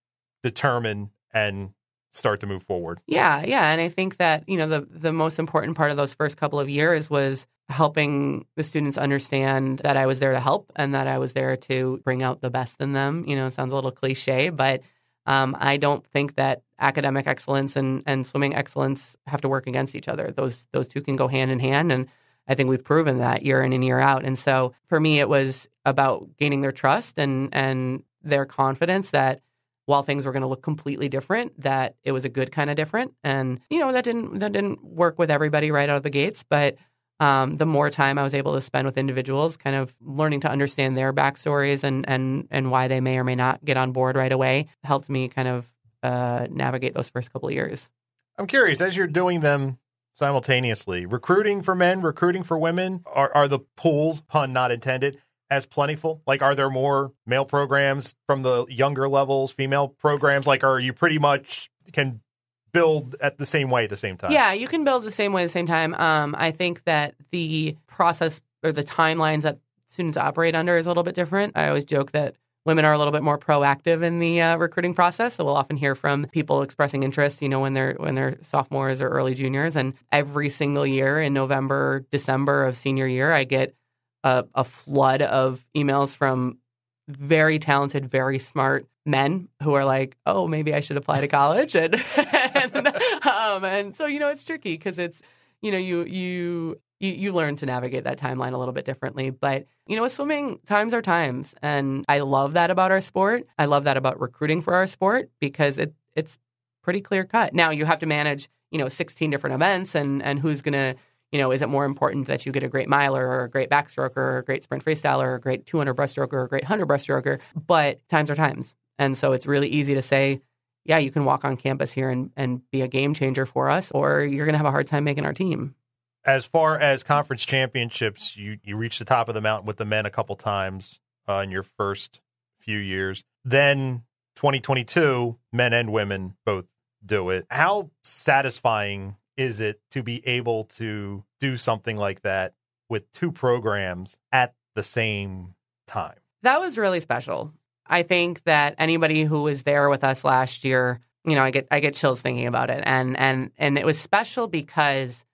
determine, and start to move forward. Yeah, yeah, and I think that you know the the most important part of those first couple of years was helping the students understand that I was there to help and that I was there to bring out the best in them. You know, it sounds a little cliche, but um, I don't think that academic excellence and, and swimming excellence have to work against each other. Those those two can go hand in hand, and I think we've proven that year in and year out. And so for me, it was about gaining their trust and and their confidence that while things were going to look completely different, that it was a good kind of different. And you know that didn't that didn't work with everybody right out of the gates, but um, the more time I was able to spend with individuals, kind of learning to understand their backstories and and and why they may or may not get on board right away, helped me kind of uh, navigate those first couple of years. I'm curious as you're doing them simultaneously. Recruiting for men, recruiting for women. Are, are the pools, pun not intended, as plentiful? Like, are there more male programs from the younger levels, female programs? Like, are you pretty much can build at the same way at the same time? Yeah, you can build the same way at the same time. Um, I think that the process or the timelines that students operate under is a little bit different. I always joke that women are a little bit more proactive in the uh, recruiting process. So we'll often hear from people expressing interest, you know, when they're when they're sophomores or early juniors. And every single year in November, December of senior year, I get a, a flood of emails from very talented, very smart men who are like, "Oh, maybe I should apply to college," <laughs> and and, <laughs> um, and so you know it's tricky because it's you know you you you, you learn to navigate that timeline a little bit differently. But, you know, with swimming, times are times. And I love that about our sport. I love that about recruiting for our sport because it it's pretty clear cut. Now you have to manage, you know, 16 different events and and who's going to, you know, is it more important that you get a great miler or a great backstroker or a great sprint freestyler or a great 200 breaststroker or a great 100 breaststroker? But times are times. And so it's really easy to say, yeah, you can walk on campus here and, and be a game changer for us, or you're going to have a hard time making our team as far as conference championships, you you reached the top of the mountain with the men a couple times uh, in your first few years. Then 2022, men and women both do it. How satisfying is it to be able to do something like that with two programs at the same time? That was really special. I think that anybody who was there with us last year, you know, I get I get chills thinking about it. And and and it was special because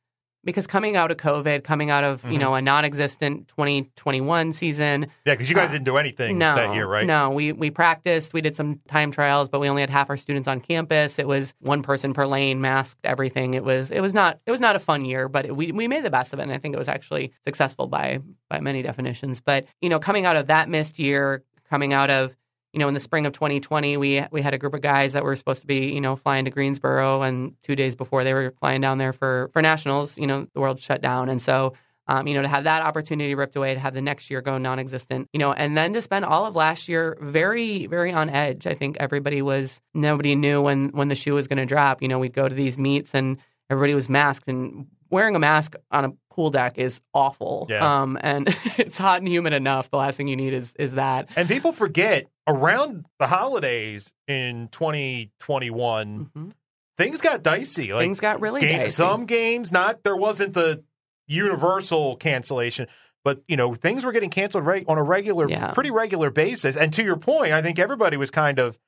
because coming out of COVID, coming out of mm-hmm. you know a non-existent 2021 season. Yeah, because you guys uh, didn't do anything no, that year, right? No, we we practiced, we did some time trials, but we only had half our students on campus. It was one person per lane, masked, everything. It was it was not it was not a fun year, but it, we we made the best of it, and I think it was actually successful by by many definitions. But you know, coming out of that missed year, coming out of you know, in the spring of 2020, we we had a group of guys that were supposed to be, you know, flying to Greensboro, and two days before they were flying down there for for nationals, you know, the world shut down, and so. Um, you know, to have that opportunity ripped away, to have the next year go non-existent, you know, and then to spend all of last year very, very on edge. I think everybody was nobody knew when when the shoe was going to drop. You know, we'd go to these meets and everybody was masked, and wearing a mask on a pool deck is awful. Yeah. Um, and <laughs> it's hot and humid enough. The last thing you need is is that. And people forget around the holidays in 2021, Mhm. things got dicey. Like Things got really game- dicey. some games, not there wasn't the universal cancellation, but you know things were getting canceled right on a regular, Yeah. pretty regular basis. And to your point, I think everybody was kind of.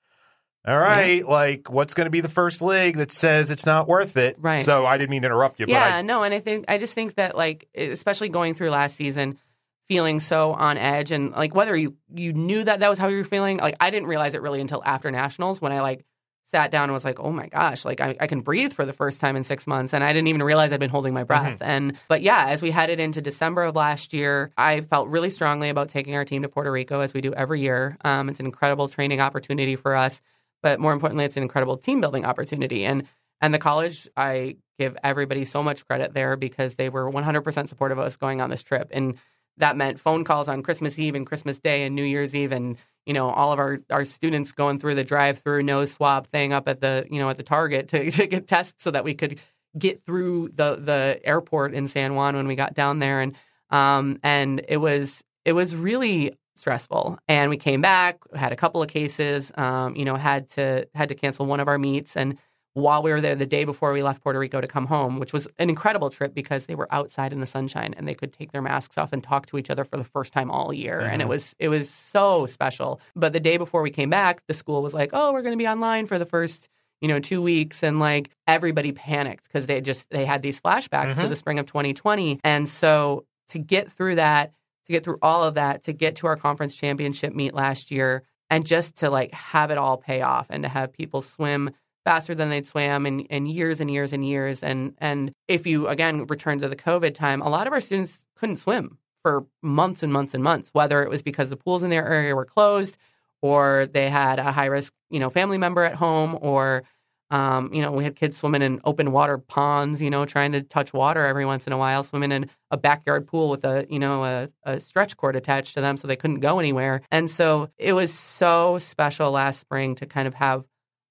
All right, like what's going to be the first league that says it's not worth it? Right. So I didn't mean to interrupt you, yeah, but I, no, and I think I just think that like especially going through last season, feeling so on edge, and like whether you you knew that that was how you were feeling, like I didn't realize it really until after nationals when I like sat down and was like, oh my gosh, like I, I can breathe for the first time in six months, and I didn't even realize I'd been holding my breath. And but yeah, as we headed into December of last year, I felt really strongly about taking our team to Puerto Rico as we do every year. Um, it's an incredible training opportunity for us, but more importantly, it's an incredible team building opportunity. And and the college, I give everybody so much credit there because they were 100% supportive of us going on this trip. And that meant phone calls on Christmas Eve and Christmas Day and New Year's Eve and you know all of our, our students going through the drive-through nose swab thing up at the you know at the Target to, <laughs> to get tests so that we could get through the the airport in San Juan when we got down there and um and it was it was really stressful and we came back had a couple of cases um you know had to had to cancel one of our meets and while we were there the day before we left Puerto Rico to come home, which was an incredible trip because they were outside in the sunshine and they could take their masks off and talk to each other for the first time all year. And it was it was so special. But the day before we came back, the school was like, "Oh, we're going to be online for the first you know, two weeks, and like everybody panicked because they just they had these flashbacks to Mhm. the spring of 2020, and so to get through that, to get through all of that, to get to our conference championship meet last year, and just to like have it all pay off, and to have people swim faster than they'd swam in, in years and years and years, and and if you again return to the COVID time, a lot of our students couldn't swim for months and months and months, whether it was because the pools in their area were closed or they had a high risk, you know, family member at home, or um, you know, we had kids swimming in open water ponds, you know, trying to touch water every once in a while, swimming in a backyard pool with a, you know, a, a stretch cord attached to them so they couldn't go anywhere. And so it was so special last spring to kind of have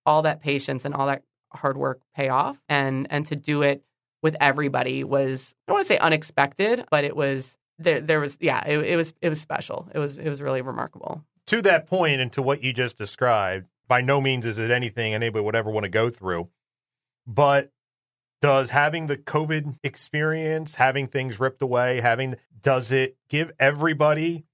all that patience and all that hard work pay off and and to do it with everybody was I don't want to say unexpected, but it was there there was yeah, it, it was it was special. It was it was really remarkable. to that point and to what you just described, by no means is it anything anybody would ever want to go through. But does having the COVID experience, having things ripped away, having does it give everybody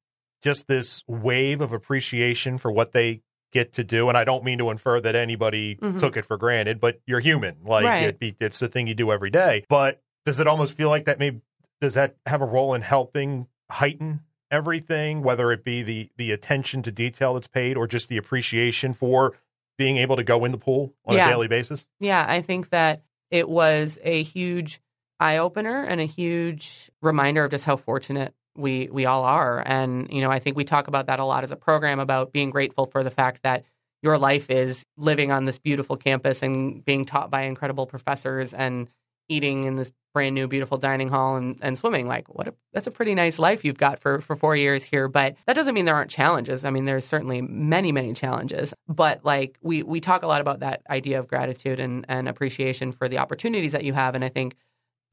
just this wave of appreciation for what they get to do? And I don't mean to infer that anybody Mhm. took it for granted, but you're human. Like Right. it be, it's the thing you do every day. But does it almost feel like that maybe does that have a role in helping heighten everything, whether it be the the attention to detail that's paid or just the appreciation for being able to go in the pool on Yeah. a daily basis? Yeah, I think that it was a huge eye opener and a huge reminder of just how fortunate we we all are. And you know, I think we talk about that a lot as a program about being grateful for the fact that your life is living on this beautiful campus and being taught by incredible professors and eating in this brand new beautiful dining hall and, and swimming. Like what a, that's a pretty nice life you've got for for 4 years here. But that doesn't mean there aren't challenges. I mean there's certainly many many challenges. But like we we talk a lot about that idea of gratitude and and appreciation for the opportunities that you have. And i think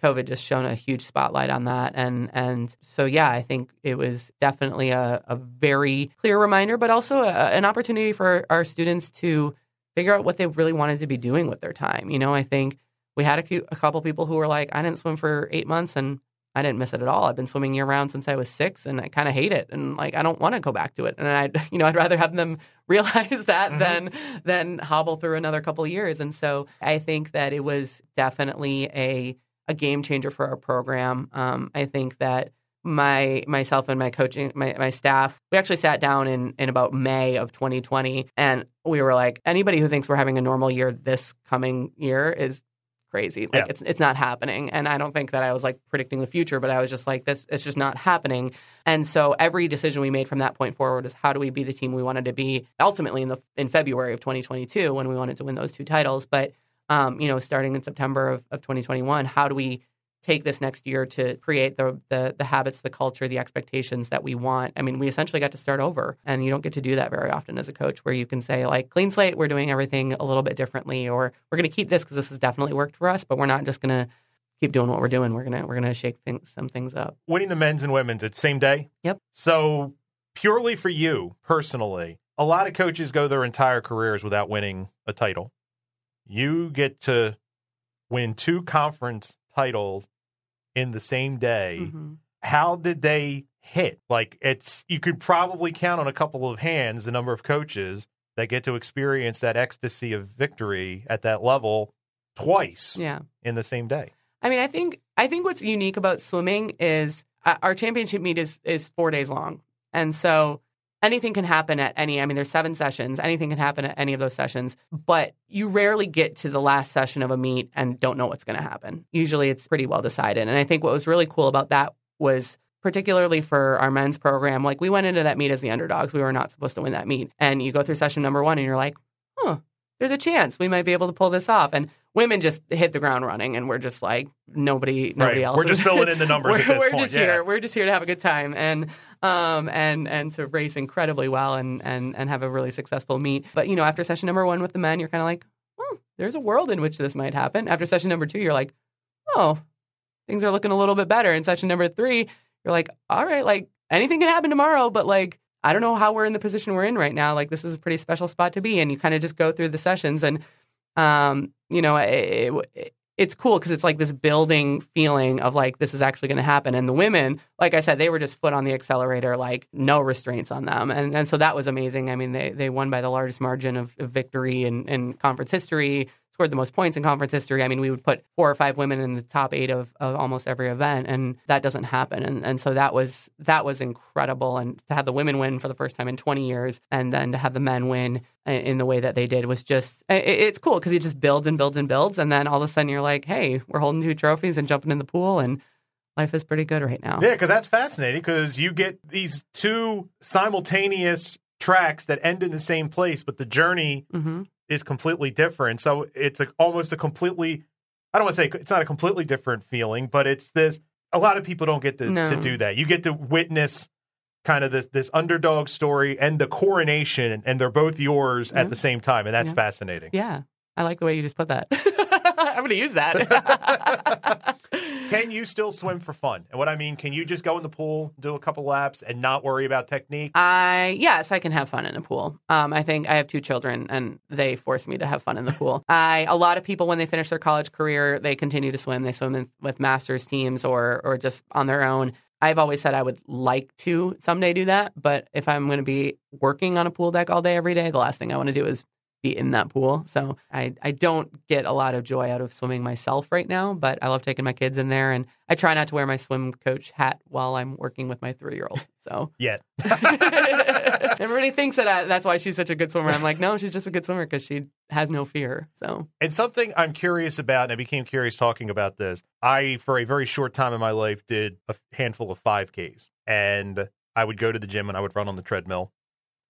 covid just shone a huge spotlight on that. And and so yeah i think it was definitely a, a very clear reminder but also a, an opportunity for our students to figure out what they really wanted to be doing with their time. You know i think we had a, few, a couple people who were like, I didn't swim for eight months and I didn't miss it at all. I've been swimming year round since I was six and I kind of hate it. And like, I don't want to go back to it. And I'd, <laughs> you know, I'd rather have them <laughs> realize that Mhm. than, than hobble through another couple of years. And so I think that it was definitely a, a game changer for our program. Um, I think that my myself and my coaching my, my staff we actually sat down in in about may of 2020 and we were like anybody who thinks we're having a normal year this coming year is crazy. Like Yeah. it's it's not happening. And I don't think that I was like predicting the future, but I was just like this it's just not happening. And so every decision we made from that point forward is how do we be the team we wanted to be ultimately in the in February of 2022 when we wanted to win those two titles. But um, you know, starting in September of, of 2021, how do we take this next year to create the, the the habits, the culture, the expectations that we want. I mean, we essentially got to start over, and you don't get to do that very often as a coach, where you can say like, clean slate, we're doing everything a little bit differently, or we're going to keep this because this has definitely worked for us, but we're not just going to keep doing what we're doing. We're gonna we're gonna shake things, some things up. Winning the men's and women's at same day. Yep. So purely for you personally, a lot of coaches go their entire careers without winning a title. You get to win two conference titles in the same day. Mhm. How did they hit? Like it's you could probably count on a couple of hands the number of coaches that get to experience that ecstasy of victory at that level twice Yeah. in the same day. I mean, I think I think what's unique about swimming is uh, our championship meet is is four days long, and so anything can happen at any. I mean, there's seven sessions. Anything can happen at any of those sessions, but you rarely get to the last session of a meet and don't know what's going to happen. Usually, it's pretty well decided. And I think what was really cool about that was. Particularly for our men's program, like we went into that meet as the underdogs. We were not supposed to win that meet. And you go through session number one and you're like, huh, there's a chance we might be able to pull this off. And women just hit the ground running, and we're just like nobody, nobody Right. else. We're just filling in the <laughs> numbers we're, at this we're just yeah. here. We're just here to have a good time and um and and to race incredibly well and and and have a really successful meet. But you know, after session number one with the men, you're kind of like, oh, there's a world in which this might happen. After session number two, you're like, oh, things are looking a little bit better. In session number three, you're like, all right, like anything can happen tomorrow, but like I don't know how we're in the position we're in right now. Like this is a pretty special spot to be, and you kind of just go through the sessions, and um, you know, it, it's cool because it's like this building feeling of like this is actually going to happen. And the women, like I said, they were just foot on the accelerator, like no restraints on them, and and so that was amazing. I mean, they they won by the largest margin of, of victory in, in conference history. Scored the most points in conference history. I mean, we would put four or five women in the top eight of, of almost every event, and that doesn't happen. And and so that was that was incredible. And to have the women win for the first time in 20 years, and then to have the men win in the way that they did was just i- i- it's cool because it just builds and builds and builds, and then all of a sudden you're like, hey, we're holding two trophies and jumping in the pool, and life is pretty good right now. Yeah, because that's fascinating because you get these two simultaneous tracks that end in the same place, but the journey hmm is completely different. So it's a, almost a completely, I don't want to say it's not a completely different feeling, but it's this, a lot of people don't get to, No. to do that. You get to witness kind of this, this underdog story and the coronation, and they're both yours Yeah. at the same time. And that's Yeah. fascinating. Yeah, I like the way you just put that. <laughs> <laughs> I'm going to use that. <laughs> Can you still swim for fun? And what I mean, can you just go in the pool, do a couple laps, and not worry about technique? I yes, I can have fun in the pool. Um, I think I have two children, and they force me to have fun in the pool. <laughs> I a lot of people when they finish their college career, they continue to swim. They swim in, with masters teams or or just on their own. I've always said I would like to someday do that, but if I'm going to be working on a pool deck all day every day, the last thing I want to do is be in that pool. So I I don't get a lot of joy out of swimming myself right now, but I love taking my kids in there, and I try not to wear my swim coach hat while I'm working with my three year old. So. Yet. <laughs> <laughs> Everybody thinks that I, that's why she's such a good swimmer. I'm like, no, she's just a good swimmer because she has no fear. So And something I'm curious about, and I became curious talking about this. I, for a very short time in my life, did a handful of 5Ks. And I would go to the gym and I would run on the treadmill.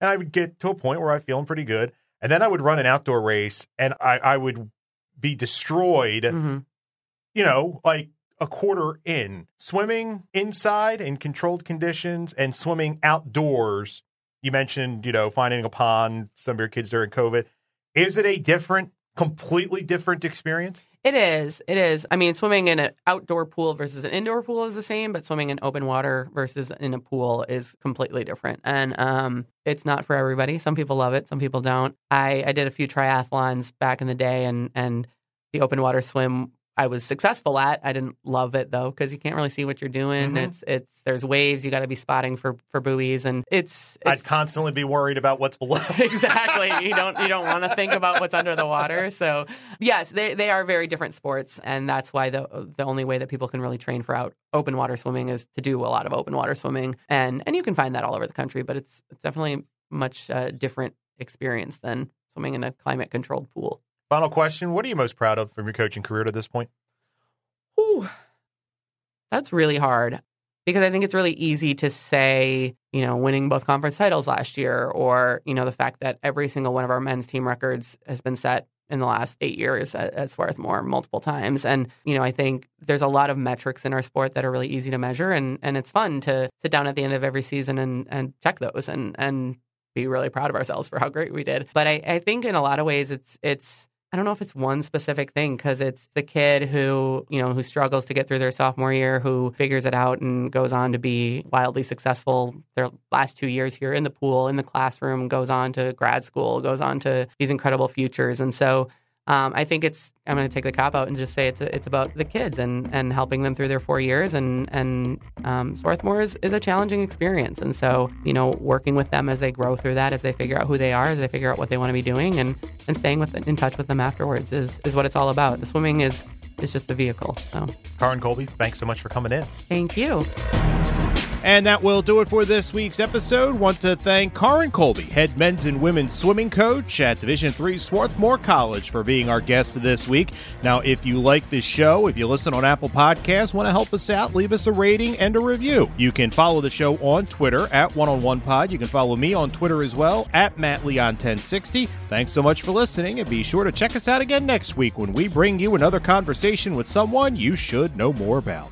And I would get to a point where I'm feeling pretty good. And then I would run an outdoor race and I, I would be destroyed, mhm. you know, like a quarter in. Swimming inside in controlled conditions and swimming outdoors. You mentioned, you know, finding a pond, some of your kids during COVID. Is it a different, completely different experience? It is. It is. I mean, swimming in an outdoor pool versus an indoor pool is the same, but swimming in open water versus in a pool is completely different. And um, it's not for everybody. Some people love it. Some people don't. I, I did a few triathlons back in the day, and and the open water swim I was successful at. I didn't love it though because you can't really see what you're doing. Mhm. It's it's there's waves. You got to be spotting for for buoys, and it's, I'd constantly be worried about what's below. <laughs> exactly. You don't you don't want to think about what's under the water. So yes, they they are very different sports, and that's why the the only way that people can really train for out open water swimming is to do a lot of open water swimming, and and you can find that all over the country, but it's it's definitely much uh, different experience than swimming in a climate controlled pool. Final question: What are you most proud of from your coaching career to this point? Ooh, that's really hard because I think it's really easy to say, you know, winning both conference titles last year, or you know, the fact that every single one of our men's team records has been set in the last eight years at, at Swarthmore multiple times. And, you know, I think there's a lot of metrics in our sport that are really easy to measure and, and it's fun to sit down at the end of every season and, and check those and, and be really proud of ourselves for how great we did. But I, I think in a lot of ways it's it's I don't know if it's one specific thing because it's the kid who, you know, who struggles to get through their sophomore year, who figures it out and goes on to be wildly successful their last two years here in the pool, in the classroom, goes on to grad school, goes on to these incredible futures. And so um, I think it's I'm going to take the cop out and just say it's it's about the kids and and helping them through their four years and and um, Swarthmore is, is a challenging experience and so you know working with them as they grow through that as they figure out who they are as they figure out what they want to be doing and and staying with in touch with them afterwards is is what it's all about. The swimming is is just the vehicle. So, Karin Colby, thanks so much for coming in. Thank you. And that will do it for this week's episode. Want to thank Karin Colby, head men's and women's swimming coach at Division Three Swarthmore College, for being our guest this week. Now, if you like this show, if you listen on Apple Podcasts, want to help us out, leave us a rating and a review. You can follow the show on Twitter at One on One Pod. You can follow me on Twitter as well at Matt Leon 1060. Thanks so much for listening, and be sure to check us out again next week when we bring you another conversation with someone you should know more about.